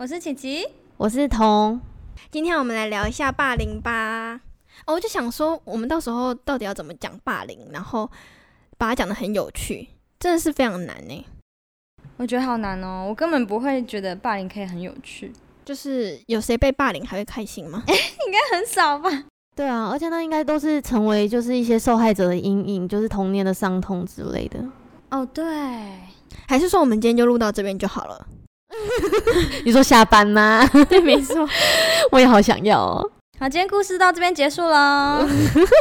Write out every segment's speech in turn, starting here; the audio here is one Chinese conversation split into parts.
我是琪琪，我是彤。今天我们来聊一下霸凌吧。哦，我就想说，我们到时候到底要怎么讲霸凌，然后把它讲的很有趣，真的是非常难呢。我觉得好难哦，我根本不会觉得霸凌可以很有趣。就是有谁被霸凌还会开心吗？应该很少吧。对啊，而且那应该都是成为就是一些受害者的阴影，就是童年的伤痛之类的。哦，对。还是说我们今天就录到这边就好了？你说下班吗？对，没错，我也好想要哦。好，今天故事到这边结束了。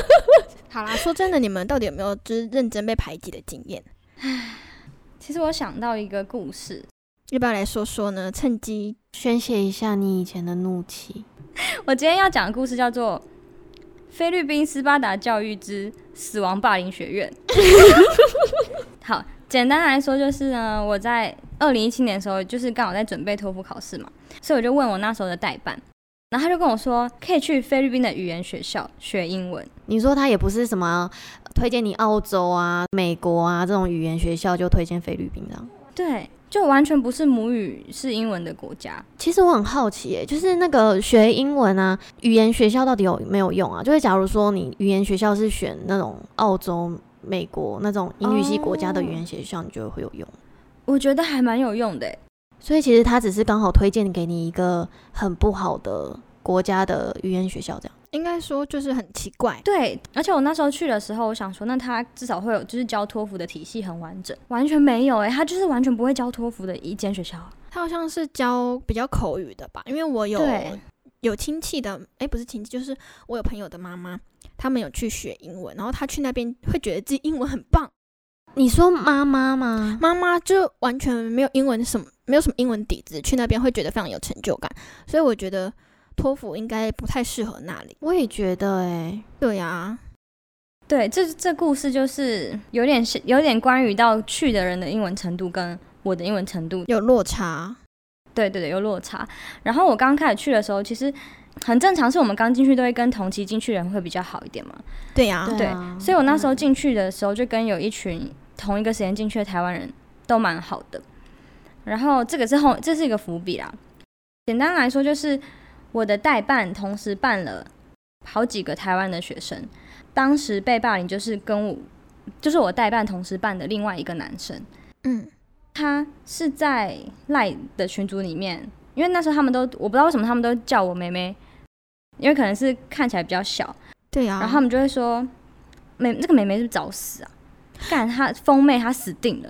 好啦，说真的，你们到底有没有就是认真被排挤的经验？其实我想到一个故事，要不要来说说呢？趁机宣泄一下你以前的怒气。我今天要讲的故事叫做《菲律宾斯巴达教育之死亡霸凌学院》。好。简单来说就是呢，我在二零一七年的时候，就是刚好在准备托福考试嘛，所以我就问我那时候的代办，然后他就跟我说，可以去菲律宾的语言学校学英文。你说他也不是什么推荐你澳洲啊、美国啊这种语言学校，就推荐菲律宾这样？对，就完全不是母语是英文的国家。其实我很好奇，诶，就是那个学英文啊，语言学校到底有没有用啊？就是假如说你语言学校是选那种澳洲。美国那种英语系国家的语言学校，你觉得会有用？我觉得还蛮有用的。所以其实他只是刚好推荐给你一个很不好的国家的语言学校，这样应该说就是很奇怪。对，而且我那时候去的时候，我想说，那他至少会有就是教托福的体系很完整，完全没有哎，他就是完全不会教托福的一间学校。他好像是教比较口语的吧？因为我有有亲戚的，哎，不是亲戚，就是我有朋友的妈妈。他们有去学英文，然后他去那边会觉得自己英文很棒。你说妈妈吗？妈妈就完全没有英文什么，没有什么英文底子，去那边会觉得非常有成就感。所以我觉得托福应该不太适合那里。我也觉得，哎，对呀，对，这这故事就是有点是有点关于到去的人的英文程度跟我的英文程度有落差。对对对，有落差。然后我刚开始去的时候，其实。很正常，是我们刚进去都会跟同期进去的人会比较好一点嘛。对呀，对，所以我那时候进去的时候就跟有一群同一个时间进去的台湾人都蛮好的。然后这个是后，这是一个伏笔啦。简单来说，就是我的代办同时办了好几个台湾的学生，当时被霸凌就是跟我，就是我代办同时办的另外一个男生。嗯，他是在赖的群组里面。因为那时候他们都我不知道为什么他们都叫我妹妹，因为可能是看起来比较小，对啊。然后他们就会说：“妹，这个妹妹是不是找死啊？干她疯妹，她死定了。”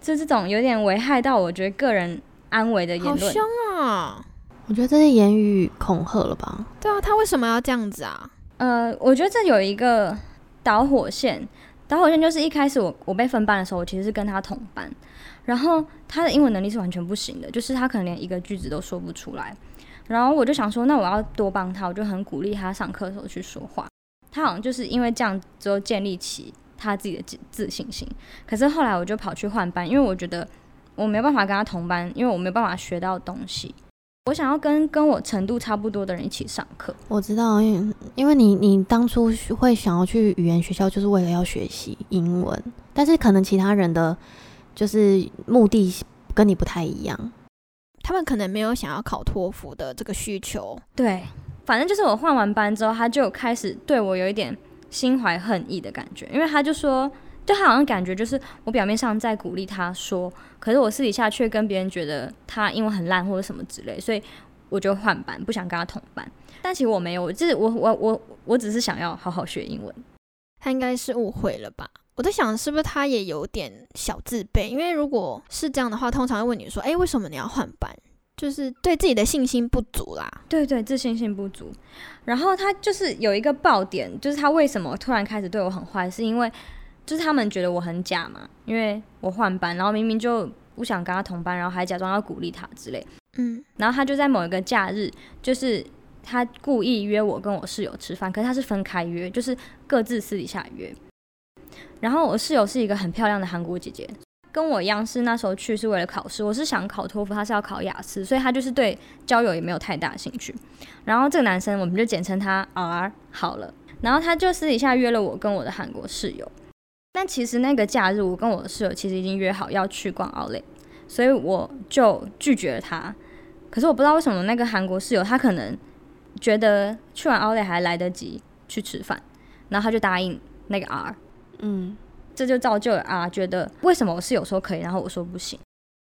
就这种有点危害到我觉得个人安危的言论。好凶啊！我觉得这是言语恐吓了吧？对啊，他为什么要这样子啊？呃，我觉得这有一个导火线，导火线就是一开始我我被分班的时候，我其实是跟他同班。然后他的英文能力是完全不行的，就是他可能连一个句子都说不出来。然后我就想说，那我要多帮他，我就很鼓励他上课的时候去说话。他好像就是因为这样之后建立起他自己的自信心。可是后来我就跑去换班，因为我觉得我没办法跟他同班，因为我没有办法学到东西。我想要跟跟我程度差不多的人一起上课。我知道，因为因为你你当初会想要去语言学校，就是为了要学习英文，但是可能其他人的。就是目的跟你不太一样，他们可能没有想要考托福的这个需求。对，反正就是我换完班之后，他就开始对我有一点心怀恨意的感觉，因为他就说，就他好像感觉就是我表面上在鼓励他说，可是我私底下却跟别人觉得他英文很烂或者什么之类，所以我就换班，不想跟他同班。但其实我没有，我就是我我我我只是想要好好学英文。他应该是误会了吧？我在想，是不是他也有点小自卑？因为如果是这样的话，通常会问你说：“哎，为什么你要换班？”就是对自己的信心不足啦。对对，自信心不足。然后他就是有一个爆点，就是他为什么突然开始对我很坏，是因为就是他们觉得我很假嘛，因为我换班，然后明明就不想跟他同班，然后还假装要鼓励他之类。嗯。然后他就在某一个假日，就是他故意约我跟我室友吃饭，可是他是分开约，就是各自私底下约。然后我室友是一个很漂亮的韩国姐姐，跟我一样是那时候去是为了考试。我是想考托福，他是要考雅思，所以他就是对交友也没有太大兴趣。然后这个男生我们就简称他 R 好了。然后他就私底下约了我跟我的韩国室友，但其实那个假日我跟我的室友其实已经约好要去逛奥莱，所以我就拒绝了他。可是我不知道为什么那个韩国室友他可能觉得去完奥莱还来得及去吃饭，然后他就答应那个 R，嗯，这就造就了啊觉得为什么我室友说可以，然后我说不行。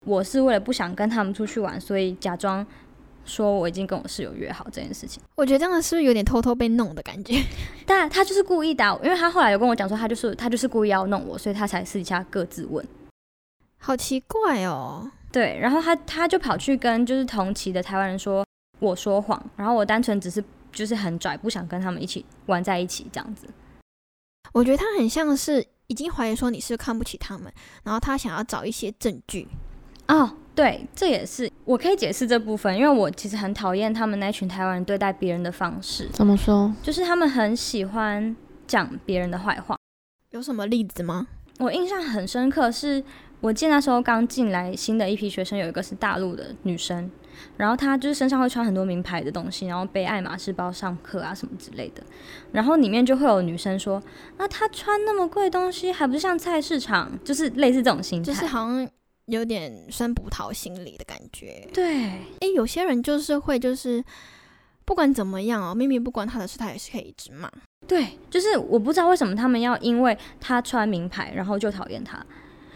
我是为了不想跟他们出去玩，所以假装说我已经跟我室友约好这件事情。我觉得这样是不是有点偷偷被弄的感觉？但他就是故意的，因为他后来有跟我讲说，他就是他就是故意要弄我，所以他才私底下各自问。好奇怪哦。对，然后他他就跑去跟就是同期的台湾人说我说谎，然后我单纯只是就是很拽，不想跟他们一起玩在一起这样子。我觉得他很像是已经怀疑说你是看不起他们，然后他想要找一些证据。哦，对，这也是我可以解释这部分，因为我其实很讨厌他们那群台湾人对待别人的方式，怎么说？就是他们很喜欢讲别人的坏话。有什么例子吗？我印象很深刻是。我记得那时候刚进来新的一批学生，有一个是大陆的女生，然后他就是身上会穿很多名牌的东西，然后背爱马仕包上课啊什么之类的，然后里面就会有女生说：“那他穿那么贵东西，还不是像菜市场？”就是类似这种心态，就是好像有点酸葡萄心理的感觉。对，诶，有些人就是会就是不管怎么样哦，明明不关他的事，他也是可以一直骂。对，就是我不知道为什么他们要因为他穿名牌，然后就讨厌他。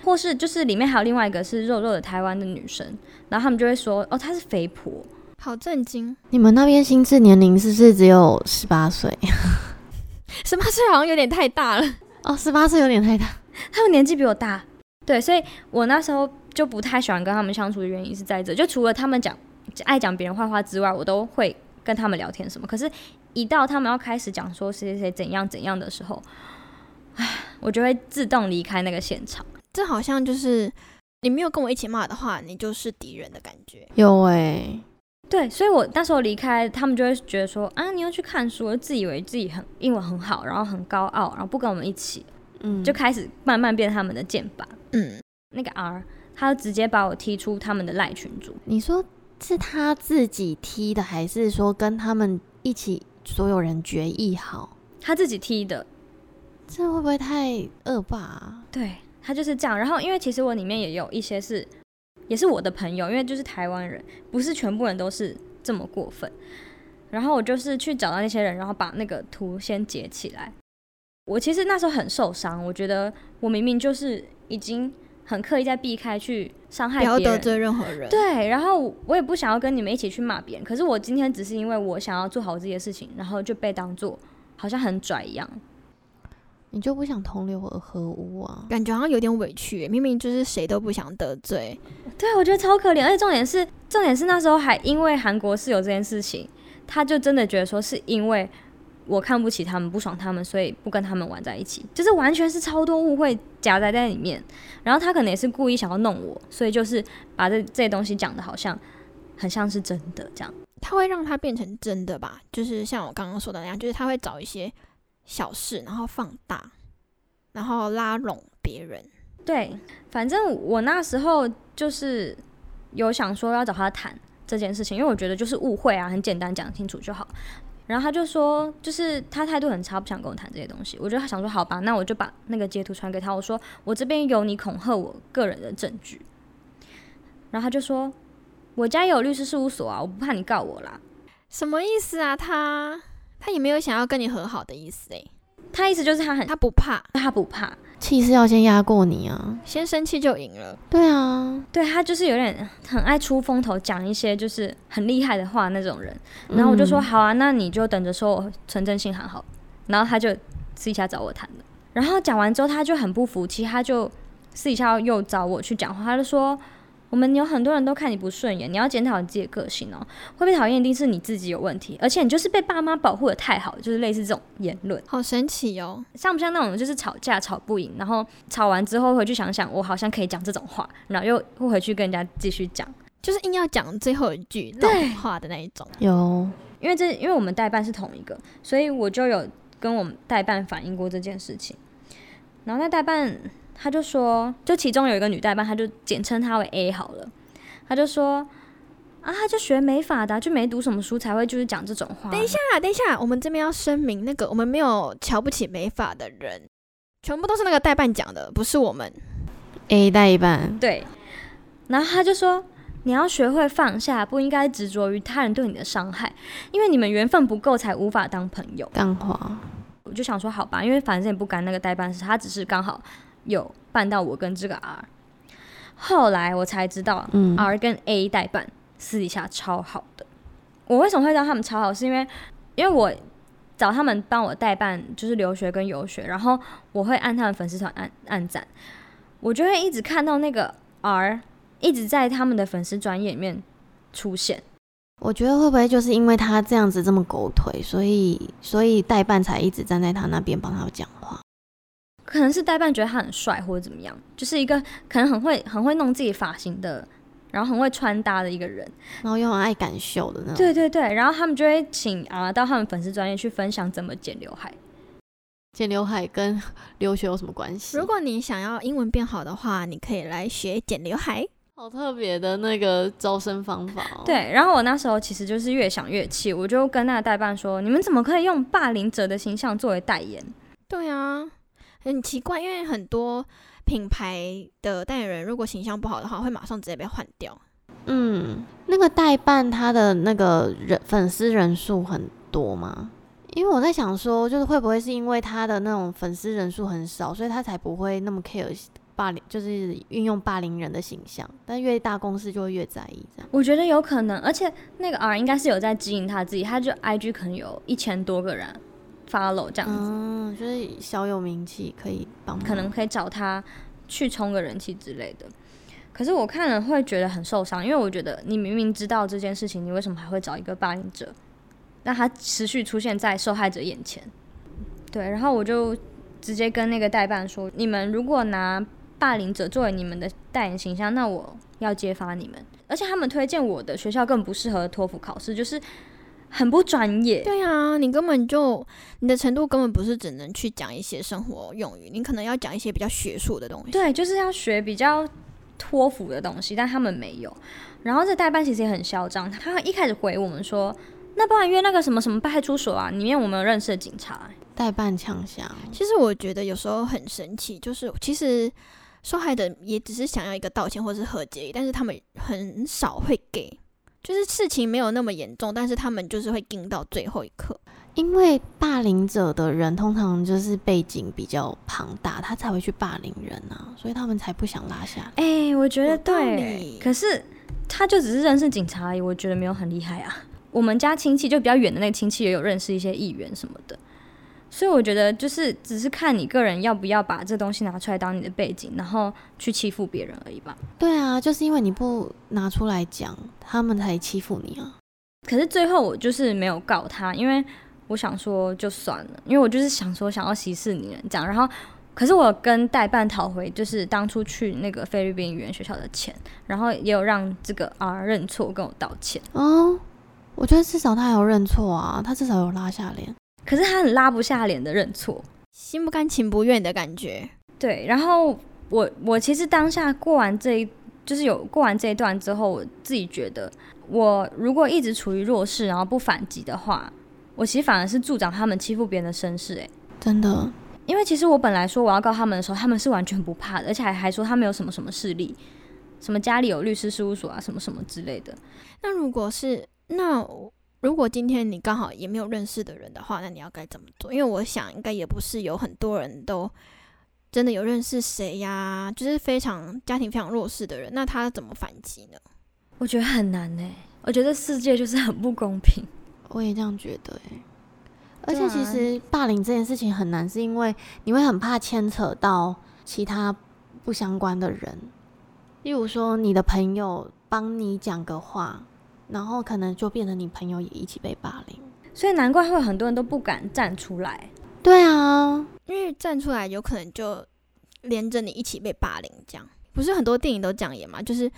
或是就是里面还有另外一个是肉肉的台湾的女生，然后他们就会说哦她是肥婆，好震惊！你们那边心智年龄是不是只有十八岁？十八岁好像有点太大了 哦，十八岁有点太大，他们年纪比我大，对，所以我那时候就不太喜欢跟他们相处的原因是在这，就除了他们讲爱讲别人坏话之外，我都会跟他们聊天什么，可是，一到他们要开始讲说谁谁谁怎样怎样的时候，唉，我就会自动离开那个现场。这好像就是你没有跟我一起骂的话，你就是敌人的感觉。有哎，对，所以我那时候离开，他们就会觉得说啊，你又去看书，自以为自己很英文很好，然后很高傲，然后不跟我们一起，嗯，就开始慢慢变他们的剑拔。嗯，那个 R，他直接把我踢出他们的赖群组。你说是他自己踢的，还是说跟他们一起所有人决议好？他自己踢的，这会不会太恶霸？啊对。他就是这样，然后因为其实我里面也有一些是，也是我的朋友，因为就是台湾人，不是全部人都是这么过分。然后我就是去找到那些人，然后把那个图先截起来。我其实那时候很受伤，我觉得我明明就是已经很刻意在避开去伤害，不要得罪任何人。对，然后我也不想要跟你们一起去骂别人，可是我今天只是因为我想要做好这些事情，然后就被当做好像很拽一样。你就不想同流合合污啊？感觉好像有点委屈，明明就是谁都不想得罪。对，我觉得超可怜。而且重点是，重点是那时候还因为韩国室友这件事情，他就真的觉得说是因为我看不起他们，不爽他们，所以不跟他们玩在一起，就是完全是超多误会夹杂在里面。然后他可能也是故意想要弄我，所以就是把这这些东西讲的好像很像是真的这样。他会让他变成真的吧？就是像我刚刚说的那样，就是他会找一些。小事，然后放大，然后拉拢别人。对，反正我那时候就是有想说要找他谈这件事情，因为我觉得就是误会啊，很简单讲清楚就好。然后他就说，就是他态度很差，不想跟我谈这些东西。我觉得他想说，好吧，那我就把那个截图传给他，我说我这边有你恐吓我个人的证据。然后他就说，我家有律师事务所啊，我不怕你告我啦。什么意思啊？他？他也没有想要跟你和好的意思诶，他意思就是他很他不怕，他不怕，气势要先压过你啊，先生气就赢了。对啊，对他就是有点很爱出风头，讲一些就是很厉害的话那种人。然后我就说好啊，那你就等着说我纯真性很好。然后他就私底下找我谈的。然后讲完之后他就很不服气，他就私底下又找我去讲话，他就说。我们有很多人都看你不顺眼，你要检讨你自己的个性哦。会被讨厌一定是你自己有问题，而且你就是被爸妈保护的太好，就是类似这种言论，好神奇哦。像不像那种就是吵架吵不赢，然后吵完之后回去想想，我好像可以讲这种话，然后又会回去跟人家继续讲，就是硬要讲最后一句老话的那一种。有，因为这因为我们代办是同一个，所以我就有跟我们代办反映过这件事情，然后那代办。他就说，就其中有一个女代班，他就简称她为 A 好了。他就说，啊，他就学美法的，就没读什么书，才会就是讲这种话。等一下，等一下，我们这边要声明，那个我们没有瞧不起美法的人，全部都是那个代办讲的，不是我们 A 代办。对。然后他就说。你要学会放下，不应该执着于他人对你的伤害，因为你们缘分不够，才无法当朋友。干话，我就想说，好吧，因为反正也不干那个代办事，他只是刚好有办到我跟这个 R。后来我才知道，R 跟 A 代办私底下超好的。我为什么会知道他们超好？是因为因为我找他们帮我代办，就是留学跟游学，然后我会按他们粉丝团按按赞，我就会一直看到那个 R。一直在他们的粉丝专业里面出现，我觉得会不会就是因为他这样子这么狗腿，所以所以代办才一直站在他那边帮他讲话？可能是代办觉得他很帅或者怎么样，就是一个可能很会很会弄自己发型的，然后很会穿搭的一个人，然后又很爱敢秀的那种。对对对，然后他们就会请啊到他们粉丝专业去分享怎么剪刘海。剪刘海跟留学有什么关系？如果你想要英文变好的话，你可以来学剪刘海。好特别的那个招生方法哦。对，然后我那时候其实就是越想越气，我就跟那个代办说：“你们怎么可以用霸凌者的形象作为代言？”对啊，很奇怪，因为很多品牌的代言人如果形象不好的话，会马上直接被换掉。嗯，那个代办他的那个人粉丝人数很多吗？因为我在想说，就是会不会是因为他的那种粉丝人数很少，所以他才不会那么 care。霸凌就是运用霸凌人的形象，但越大公司就会越在意这样。我觉得有可能，而且那个 R 应该是有在经营他自己，他就 IG 可能有一千多个人 follow 这样子，嗯，就是小有名气可以帮，可能可以找他去冲个人气之类的。可是我看了会觉得很受伤，因为我觉得你明明知道这件事情，你为什么还会找一个霸凌者，让他持续出现在受害者眼前？对，然后我就直接跟那个代办说，你们如果拿霸凌者作为你们的代言形象，那我要揭发你们。而且他们推荐我的学校更不适合托福考试，就是很不专业。对啊，你根本就你的程度根本不是只能去讲一些生活用语，你可能要讲一些比较学术的东西。对，就是要学比较托福的东西，但他们没有。然后这代办其实也很嚣张，他一开始回我们说：“那不然约那个什么什么派出所啊，里面我们有认识的警察。”代办强项。其实我觉得有时候很神奇，就是其实。受害的也只是想要一个道歉或是和解，但是他们很少会给，就是事情没有那么严重，但是他们就是会盯到最后一刻。因为霸凌者的人通常就是背景比较庞大，他才会去霸凌人啊，所以他们才不想拉下。哎，我觉得对，可是他就只是认识警察而已，我觉得没有很厉害啊。我们家亲戚就比较远的那个亲戚也有认识一些议员什么的。所以我觉得就是只是看你个人要不要把这东西拿出来当你的背景，然后去欺负别人而已吧。对啊，就是因为你不拿出来讲，他们才欺负你啊。可是最后我就是没有告他，因为我想说就算了，因为我就是想说想要息事宁人这样。然后，可是我跟代办讨回就是当初去那个菲律宾语言学校的钱，然后也有让这个 R 认错跟我道歉。哦，我觉得至少他有认错啊，他至少有拉下脸。可是他很拉不下脸的认错，心不甘情不愿的感觉。对，然后我我其实当下过完这一，就是有过完这一段之后，我自己觉得，我如果一直处于弱势，然后不反击的话，我其实反而是助长他们欺负别人的身世。哎，真的，因为其实我本来说我要告他们的时候，他们是完全不怕的，而且还还说他们有什么什么势力，什么家里有律师事务所啊，什么什么之类的。那如果是那。如果今天你刚好也没有认识的人的话，那你要该怎么做？因为我想应该也不是有很多人都真的有认识谁呀，就是非常家庭非常弱势的人，那他怎么反击呢？我觉得很难呢。我觉得世界就是很不公平。我也这样觉得哎。而且其实霸凌这件事情很难，是因为你会很怕牵扯到其他不相关的人，例如说你的朋友帮你讲个话。然后可能就变成你朋友也一起被霸凌，所以难怪会很多人都不敢站出来。对啊，因为站出来有可能就连着你一起被霸凌，这样不是很多电影都讲演嘛？就是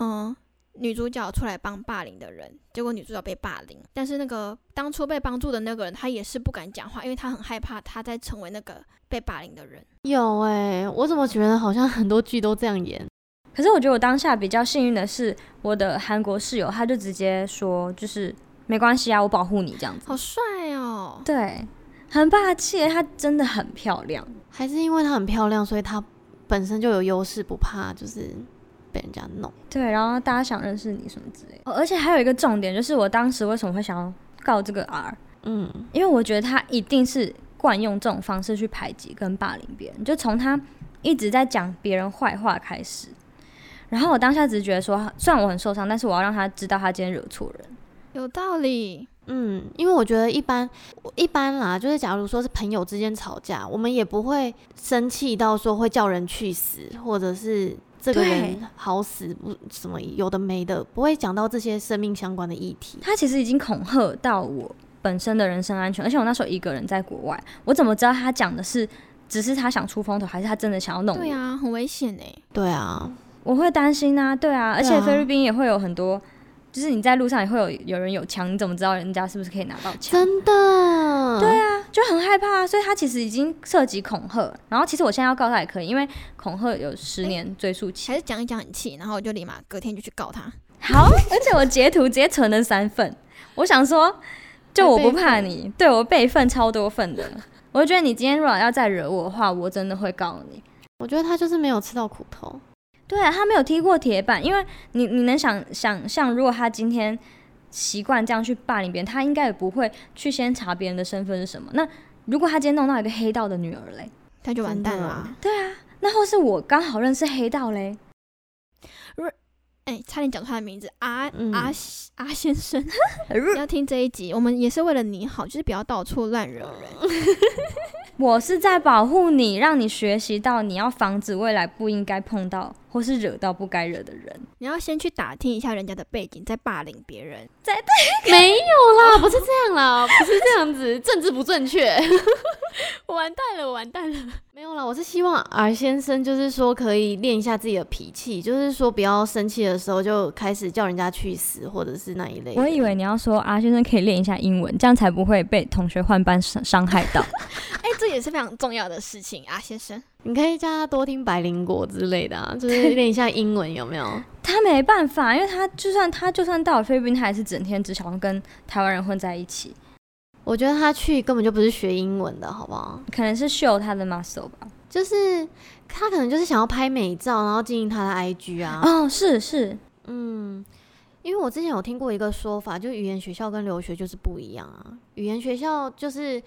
嗯，女主角出来帮霸凌的人，结果女主角被霸凌，但是那个当初被帮助的那个人，他也是不敢讲话，因为他很害怕他在成为那个被霸凌的人。有哎，我怎么觉得好像很多剧都这样演？可是我觉得我当下比较幸运的是，我的韩国室友他就直接说，就是没关系啊，我保护你这样子。好帅哦！对，很霸气，她真的很漂亮。还是因为她很漂亮，所以她本身就有优势，不怕就是被人家弄。对，然后大家想认识你什么之类的。哦，而且还有一个重点就是，我当时为什么会想要告这个 R？嗯，因为我觉得他一定是惯用这种方式去排挤跟霸凌别人，就从他一直在讲别人坏话开始。然后我当下只是觉得说，虽然我很受伤，但是我要让他知道他今天惹错人。有道理。嗯，因为我觉得一般一般啦，就是假如说是朋友之间吵架，我们也不会生气到说会叫人去死，或者是这个人好死不什么有的没的，不会讲到这些生命相关的议题。他其实已经恐吓到我本身的人身安全，而且我那时候一个人在国外，我怎么知道他讲的是只是他想出风头，还是他真的想要弄我？对啊，很危险哎。对啊，我会担心啊，对啊，而且菲律宾也会有很多，就是你在路上也会有有人有枪，你怎么知道人家是不是可以拿到枪？真的，对啊，就很害怕啊，所以他其实已经涉及恐吓，然后其实我现在要告他也可以，因为恐吓有十年追诉期。还是讲一讲很气，然后我就立马隔天就去告他。好，而且我截图直接存了三份，我想说，就我不怕你，对我备份超多份的，我就觉得你今天如果要再惹我的话，我真的会告你。我觉得他就是没有吃到苦头。对啊，他没有踢过铁板，因为你你能想想象，如果他今天习惯这样去霸凌别人，他应该也不会去先查别人的身份是什么。那如果他今天弄到一个黑道的女儿嘞，他就完蛋了。对啊，那或是我刚好认识黑道嘞，哎、差点讲出他的名字，阿、嗯阿阿先生，要听这一集，我们也是为了你好，就是不要到处乱惹人。我是在保护你，让你学习到你要防止未来不应该碰到或是惹到不该惹的人。你要先去打听一下人家的背景，再霸凌别人。没有啦，不是这样啦，不是这样子，政治不正确。我 完蛋了，我完蛋了。没有啦，我是希望 R 先生就是说可以练一下自己的脾气，就是说不要生气的时候就开始叫人家去死，或者是那一类。我以为你要说阿先生可以练一下英文，这样才不会被同学换班伤伤害到。哎、这也是非常重要的事情啊，先生。你可以叫他多听百灵果之类的啊，就是练一下英文，有没有？他没办法，因为他就算他就算到了菲律宾，他也是整天只想要跟台湾人混在一起，我觉得他去根本就不是学英文的，好不好？可能是秀他的 muscle 吧。就是他可能就是想要拍美照，然后经营他的 IG 啊。哦，是是，嗯，因为我之前有听过一个说法，就语言学校跟留学就是不一样啊。语言学校就是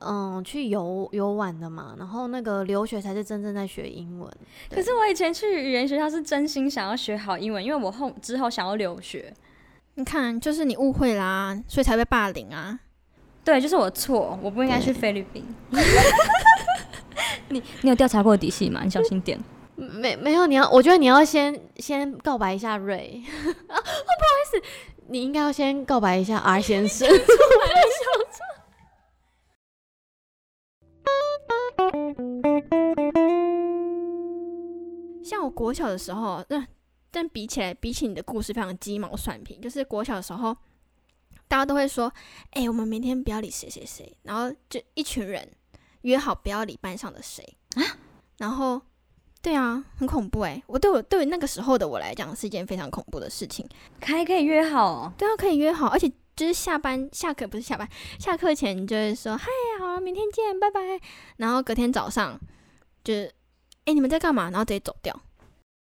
嗯去游游玩的嘛，然后那个留学才是真正在学英文。可是我以前去语言学校是真心想要学好英文，因为我后之后想要留学。你看，就是你误会啦，所以才被霸凌啊。对，就是我错，我不应该去菲律宾。你你有调查过底细吗？你小心点。没没有，你要，我觉得你要先先告白一下瑞啊，哦，不好意思，你应该要先告白一下 R 先生。我国小的时候，那、但比起来，比起你的故事非常鸡毛蒜皮。就是国小的时候，大家都会说：“哎、我们明天不要理谁谁谁。”然后就一群人约好不要理班上的谁啊。然后，对啊，很恐怖哎、我对我对于那个时候的我来讲，是一件非常恐怖的事情。还可以约好哦。对啊，可以约好，而且就是下班下课不是下班，下课前你就会说：“嗨，好了，明天见，拜拜。”然后隔天早上就是：“哎、你们在干嘛？”然后直接走掉。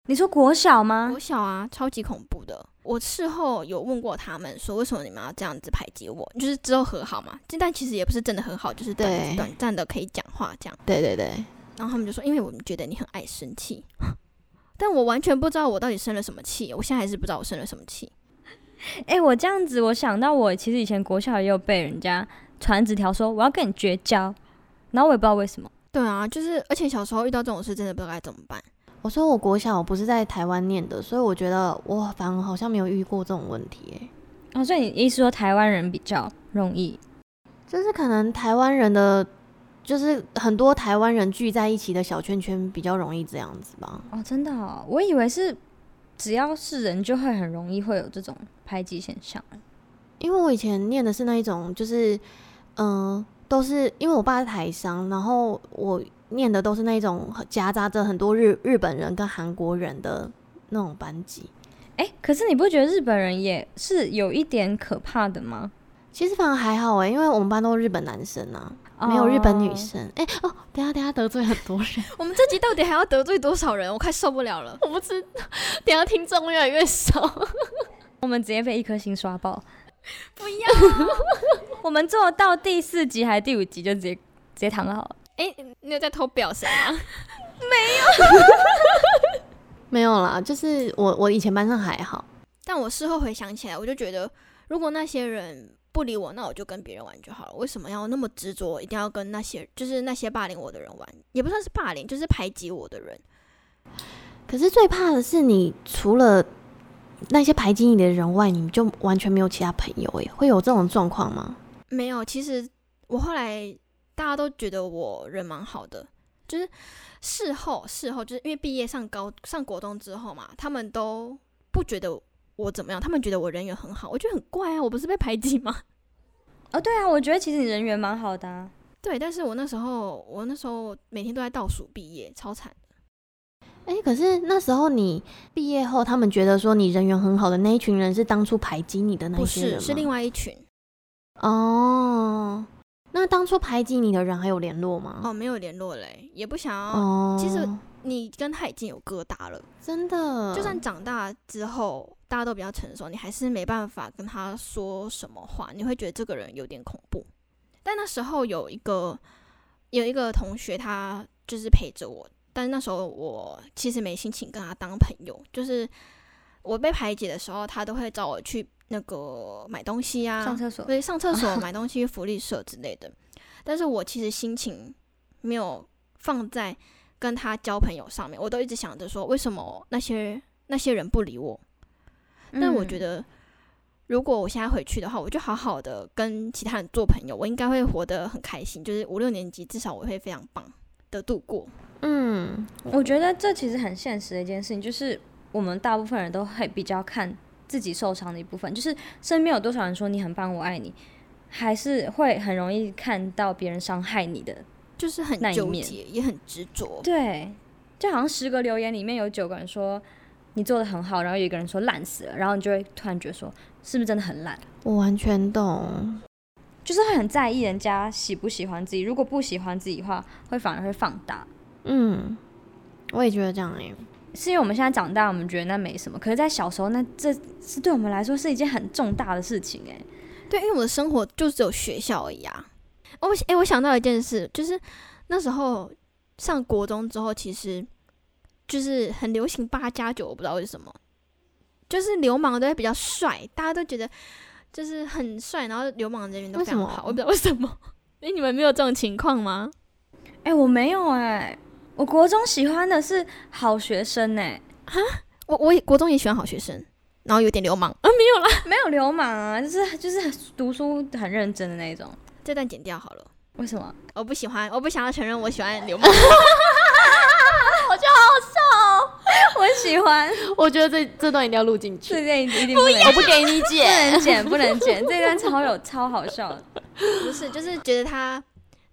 你说国小吗国？小啊，超级恐怖的。我事后有问过他们，说为什么你们要这样子排挤我？就是之后和好嘛，但其实也不是真的很好，就是短对短暂的可以讲话这样。对对对，然后他们就说，因为我们觉得你很爱生气，但我完全不知道我到底生了什么气，我现在还是不知道我生了什么气。哎、我这样子，我想到我其实以前国小也有被人家传纸条说我要跟你绝交，然后我也不知道为什么。对啊，就是而且小时候遇到这种事，真的不知道该怎么办。我说我国小我不是在台湾念的，所以我觉得我反而好像没有遇过这种问题、欸。哦，所以你意思说台湾人比较容易？就是可能台湾人的，就是很多台湾人聚在一起的小圈圈比较容易这样子吧。哦，真的、哦，我以为是只要是人就会很容易会有这种排挤现象。因为我以前念的是那一种，就是嗯、都是因为我爸是台商，然后我念的都是那种夹杂着很多日日本人跟韩国人的那种班级。哎、可是你不觉得日本人也是有一点可怕的吗？其实反而还好诶、因为我们班都是日本男生啊。没有日本女哦生。哎、哦，等下等下得罪很多人，我们这集到底还要得罪多少人？我快受不了了。我不知道，等下听众越来越少。我们直接被一颗星刷爆。不要！我们做到第四集还是第五集就直接直接躺好了。哎、你有在偷表谁吗？没有啦，就是我我以前班上还好，但我事后回想起来，我就觉得，如果那些人不理我，那我就跟别人玩就好了。为什么要那么执着，一定要跟那些就是那些霸凌我的人玩？也不算是霸凌，就是排挤我的人。可是最怕的是你除了那些排挤你的人外，你就完全没有其他朋友诶，会有这种状况吗？没有，其实我后来大家都觉得我人蛮好的，就是事后事后就是因为毕业上高上国中之后嘛，他们都不觉得我怎么样，他们觉得我人缘很好，我觉得很怪啊，我不是被排挤吗？哦，对啊，我觉得其实你人缘蛮好的、啊。对，但是我那时候我那时候每天都在倒数毕业，超惨。哎、可是那时候你毕业后，他们觉得说你人缘很好的那一群人是当初排挤你的那不些人是另外一群哦。那当初排挤你的人还有联络吗？哦，没有联络嘞，也不想要。哦，其实你跟他已经有疙瘩了，真的，就算长大之后大家都比较成熟，你还是没办法跟他说什么话，你会觉得这个人有点恐怖。但那时候有一个有一个同学，他就是陪着我，但是那时候我其实没心情跟他当朋友，就是我被排挤的时候，他都会找我去那个买东西啊，上厕所。对，上厕所、买东西、福利社之类的。但是我其实心情没有放在跟他交朋友上面，我都一直想着说，为什么那些那些人不理我？但我觉，得，如果我现在回去的话，我就好好的跟其他人做朋友，我应该会活得很开心。就是五六年级，至少我会非常棒的度过。嗯，我觉得这其实很现实的一件事情，就是我们大部分人都会比较看自己受伤的一部分，就是身边有多少人说你很棒，我爱你，还是会很容易看到别人伤害你的。就是很纠结，也很执着。对，就好像十个留言里面有九个人说你做的很好，然后有一个人说烂死了，然后你就会突然觉得说是不是真的很烂？我完全懂。就是会很在意人家喜不喜欢自己，如果不喜欢自己的话，会反而会放大。嗯，我也觉得这样哎、是因为我们现在长大，我们觉得那没什么，可是，在小时候，那这是对我们来说是一件很重大的事情哎。对，因为我的生活就只有学校而已啊。我诶、我想到一件事，就是那时候上国中之后，其实就是很流行八加九，我不知道为什么，就是流氓都会比较帅，大家都觉得就是很帅，然后流氓人员都非常好，我不知道为什么。诶、你们没有这种情况吗？哎、我没有哎、我国中喜欢的是好学生哎、我我也国中也喜欢好学生，然后有点流氓啊，没有啦，没有流氓啊，就是就是读书很认真的那一种。这段剪掉好了。为什么？我不喜欢，我不想要承认我喜欢流氓。我觉得好笑，我喜欢，我觉得这这段一定要录进去，这段一定不能我不给你剪不。能剪，不能剪，这段超有超好笑的。不是，就是觉得他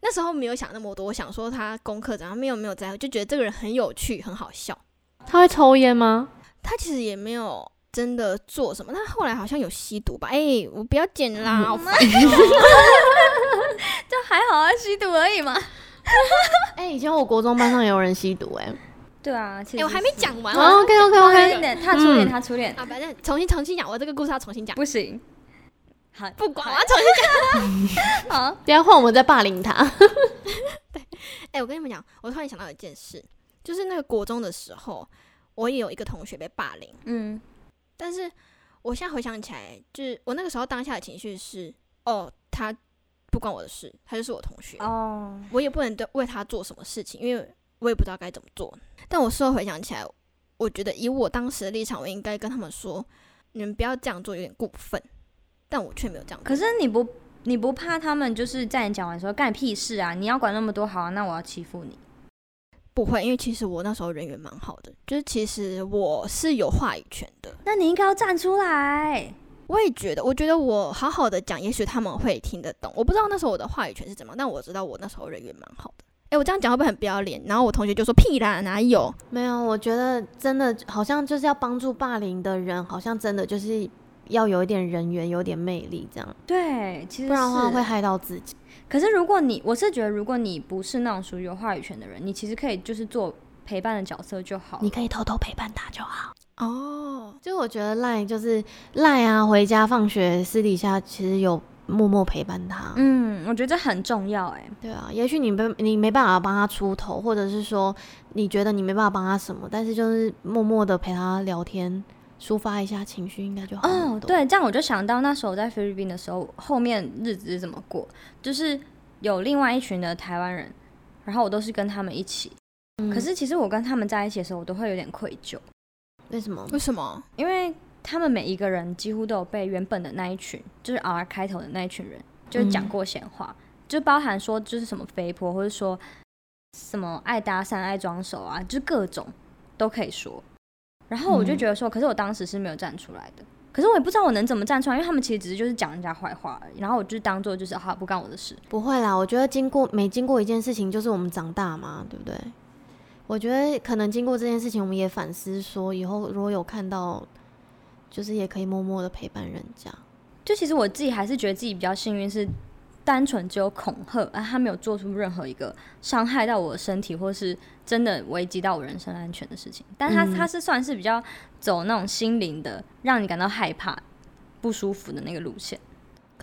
那时候没有想那么多，我想说他功课怎样，没有没有在乎，就觉得这个人很有趣，很好笑。他会抽烟吗？他其实也没有真的做什么，他后来好像有吸毒吧？哎、我不要剪啦，好烦哦 就还好啊，吸毒而已嘛。哎、以前我国中班上也有人吸毒哎、对啊，其哎、实我还没讲完哦啊！OK OK 哦 OK，他初恋，嗯他初恋啊，反正重新重新讲，我这个故事要重新讲，不行。好，不管，我要重新讲。好，等一下换我们再霸凌他。对哎、我跟你们讲，我突然想到一件事，就是那个国中的时候，我也有一个同学被霸凌。嗯，但是我现在回想起来，就是我那个时候当下的情绪是，哦，他不关我的事，他就是我同学，哦，我也不能对为他做什么事情，因为我也不知道该怎么做。但我事后回想起来，我觉得以我当时的立场，我应该跟他们说，你们不要这样做，有点过分。但我却没有这样。可是你不你不怕他们就是在你讲完说干屁事啊？你要管那么多，好啊，那我要欺负你。不会，因为其实我那时候人缘蛮好的，就是其实我是有话语权的。那你应该要站出来。我也觉得，我觉得我好好的讲，也许他们会听得懂。我不知道那时候我的话语权是怎么，但我知道我那时候人缘蛮好的。诶，我这样讲会不会很不要脸？然后我同学就说屁啦，哪有？没有，我觉得真的好像就是要帮助霸凌的人，好像真的就是要有一点人缘，有点魅力，这样，对，其实不然的话会害到自己。可是如果你，我是觉得，如果你不是那种属于有话语权的人，你其实可以就是做陪伴的角色就好。你可以偷偷陪伴他就好。哦，就我觉得赖就是赖啊，回家放学私底下其实有默默陪伴他。嗯，我觉得这很重要哎。对啊，也许你没你没办法帮他出头，或者是说你觉得你没办法帮他什么，但是就是默默的陪他聊天，抒发一下情绪，应该就好哦，对，这样我就想到那时候在菲律宾的时候，后面日子是怎么过，就是有另外一群的台湾人，然后我都是跟他们一起。嗯可是其实我跟他们在一起的时候，我都会有点愧疚，为什么？为什么？因为他们每一个人几乎都有被原本的那一群，就是 R 开头的那一群人，就是讲嗯过闲话，就包含说就是什么肥婆，或者说什么爱搭讪、爱装熟啊，就是各种都可以说。然后我就嗯觉得说，可是我当时是没有站出来的，可是我也不知道我能怎么站出来，因为他们其实只是就是讲人家坏话而已，然后我就当做就是好不干我的事。不会啦，我觉得经过每经过一件事情，就是我们长大嘛，对不对？我觉得可能经过这件事情，我们也反思说，以后如果有看到，就是也可以默默的陪伴人家。就其实我自己还是觉得自己比较幸运，是单纯只有恐吓，啊，他没有做出任何一个伤害到我的身体，或是真的危及到我人身安全的事情。但他、嗯他是算是比较走那种心灵的，让你感到害怕、不舒服的那个路线。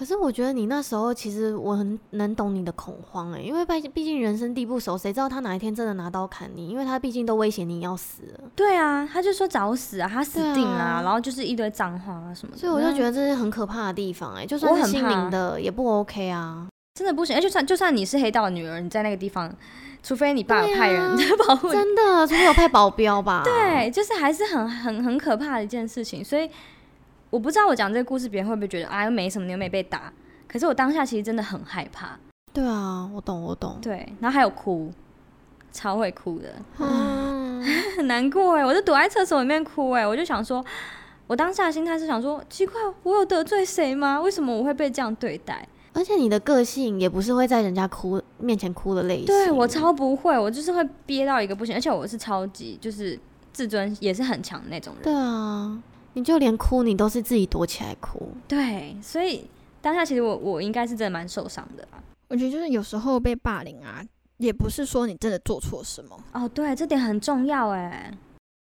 可是我觉得你那时候其实我很能懂你的恐慌诶、因为毕毕竟人生地不熟，谁知道他哪一天真的拿刀砍你？因为他毕竟都威胁你要死了，对啊，他就说找死啊，他死定啦、对啊然后就是一堆脏话啊什么的。所以我就觉得得这是很可怕的地方诶、就算是心很怕灵的也不 OK 啊。真的不行，而就算就算你是黑道的女儿，你在那个地方，除非你爸有派人啊 保护你，真的，除非有派保镖吧？对，就是还是很很很可怕的一件事情。所以我不知道我讲这个故事，别人会不会觉得啊又没什么，你又没被打。可是我当下其实真的很害怕，对啊，我懂，我懂。对，然后还有哭，超会哭的，嗯，很 难过哎，我就躲在厕所里面哭哎，我就想说，我当下的心态是想说，奇怪，我有得罪谁吗？为什么我会被这样对待？而且你的个性也不是会在人家哭面前哭的类型。对我超不会，我就是会憋到一个不行，而且我是超级就是自尊也是很强的那种人。对啊，你就连哭你都是自己躲起来哭。对，所以当下其实我我应该是真的蛮受伤的啦。我觉得就是有时候被霸凌啊，也不是说你真的做错什么，哦，对，这点很重要哎，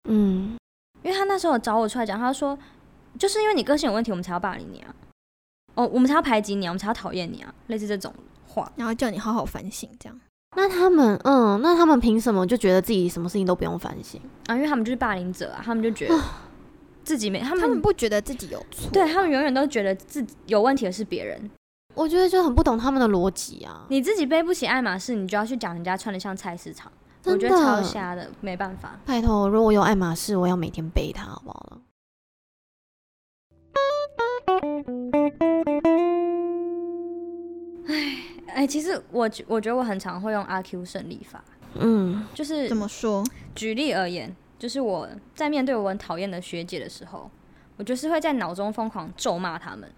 嗯，因为他那时候找我出来讲，他说就是因为你个性有问题，我们才要霸凌你啊，哦，我们才要排挤你啊，我们才要讨厌你啊，类似这种话。然后叫你好好反省，这样。那他们，嗯，那他们凭什么就觉得自己什么事情都不用反省？啊，因为他们就是霸凌者啊，他们就觉得 自己没，他们他们不觉得自己有错，对他们永远都觉得自己有问题的是别人，我觉得就很不懂他们的逻辑啊。你自己背不起爱马仕，你就要去讲人家穿的像菜市场，我真觉得超的，瞎的，没办法。拜托，如果我有爱马仕，我要每天背它，好不好了？哎、其实我觉我觉得我很常会用阿 Q 胜利法，嗯，就是怎么说？举例而言，就是我在面对我很讨厌的学姐的时候，我就是会在脑中疯狂咒骂他们，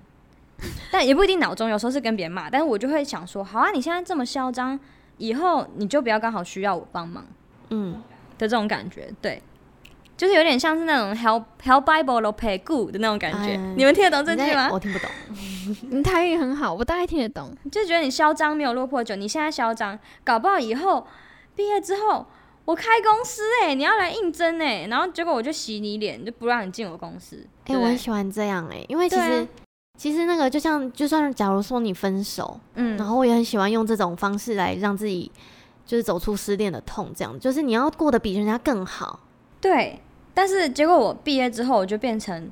但也不一定脑中，有时候是跟别人骂，但是我就会想说，好啊，你现在这么嚣张，以后你就不要刚好需要我帮忙嗯，的这种感觉，对。就是有点像是那种 help help Bible 都 pay good 的那种感觉，哎你们听得懂这句吗？我听不懂。你台语很好，我大概听得懂。就觉得你嚣张没有落魄久，你现在嚣张，搞不好以后毕业之后我开公司哎、你要来应征哎、然后结果我就洗你脸，就不让你进我公司。哎、我很喜欢这样哎、因为其实、其实那个就像，就算假如说你分手，嗯，然后我也很喜欢用这种方式来让自己就是走出失恋的痛，这样就是你要过得比人家更好。对，但是结果我毕业之后，我就变成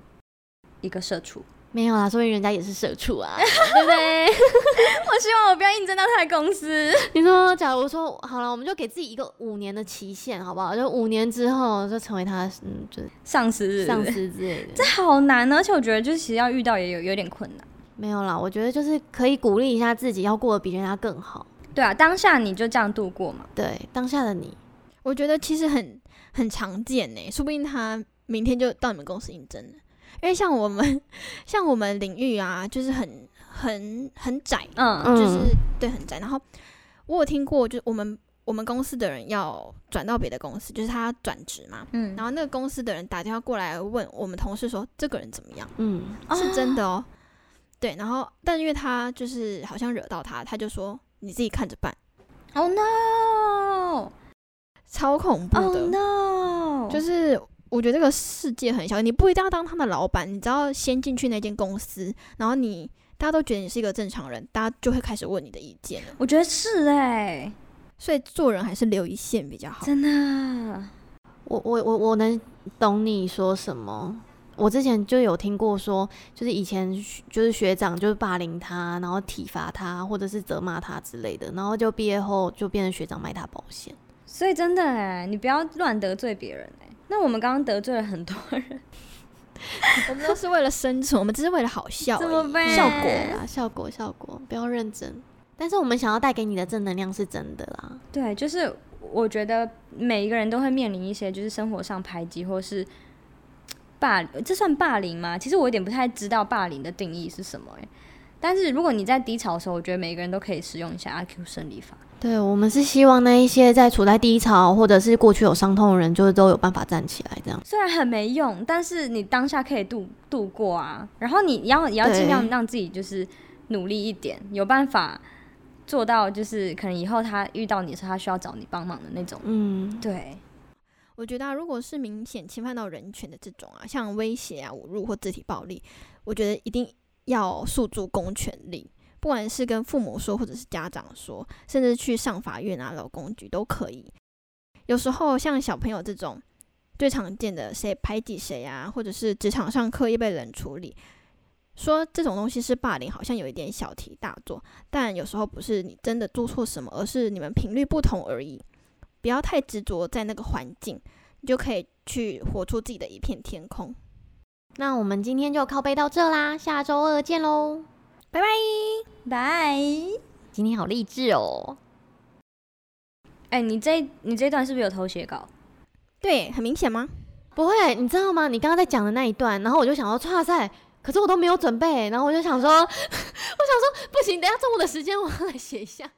一个社畜。没有啦，说明人家也是社畜啊，对不对？我希望我不要应征到他的公司。你说，假如说好了，我们就给自己一个五年的期限，好不好？就五年之后就成为他，嗯，就是上司上是司之类的。这好难，而且我觉得就是其实要遇到也有有点困难。没有啦，我觉得就是可以鼓励一下自己，要过得比人家更好。对啊，当下你就这样度过嘛。对，当下的你，我觉得其实很很常见呢，说不定他明天就到你们公司应征了。因为像我们像我们领域啊，就是很很很窄，嗯嗯就是对很窄。然后我有听过，就是我们我们公司的人要转到别的公司，就是他转职嘛。嗯然后那个公司的人打电话过来问我们同事说这个人怎么样，嗯，是真的哦。对，然后但因为他就是好像惹到他，他就说你自己看着办，，Oh no，Oh 超恐怖的。no，就是我觉得这个世界很小，你不一定要当他的老板，你只要先进去那间公司，然后你大家都觉得你是一个正常人，大家就会开始问你的意见了。我觉得是哎、所以做人还是留一线比较好。真的，我我我我能懂你说什么。我之前就有听过说，就是以前就是学长就是霸凌他，然后体罚他，或者是责骂他之类的，然后就毕业后就变成学长卖他保险。所以真的哎、你不要乱得罪别人哎、那我们刚刚得罪了很多人，我们都是为了生存，我们只是为了好笑，怎么办效果对啦，效果效果，不要认真。但是我们想要带给你的正能量是真的啦。对，就是我觉得每一个人都会面临一些就是生活上排挤或是霸，这算霸凌吗？其实我有点不太知道霸凌的定义是什么哎、但是如果你在低潮的时候，我觉得每个人都可以使用一下阿 Q 胜利法。对我们是希望那一些在处在低潮或者是过去有伤痛的人，就是都有办法站起来，这样。虽然很没用，但是你当下可以度度过啊。然后你要也要尽量让自己就是努力一点，有办法做到，就是可能以后他遇到你的时候，他需要找你帮忙的那种。嗯，对，我觉得、啊，如果是明显侵犯到人权的这种啊，像威胁啊、侮辱或肢体暴力，我觉得一定要诉诸公权力，不管是跟父母说，或者是家长说，甚至去上法院啊、劳工局都可以。有时候像小朋友这种最常见的，谁排挤谁啊，或者是职场上刻意被冷处理，说这种东西是霸凌，好像有一点小题大做，但有时候不是你真的做错什么，而是你们频率不同而已。不要太执着在那个环境，你就可以去活出自己的一片天空。那我们今天就靠背到这啦，下周二见喽。拜拜。拜。今天好励志哦。哎、你这你这段是不是有偷写稿？对，很明显吗？不会，你知道吗？你刚刚在讲的那一段，然后我就想要，哇塞，可是我都没有准备，然后我就想说，我想说，不行，等下中午的时间我要来写一下。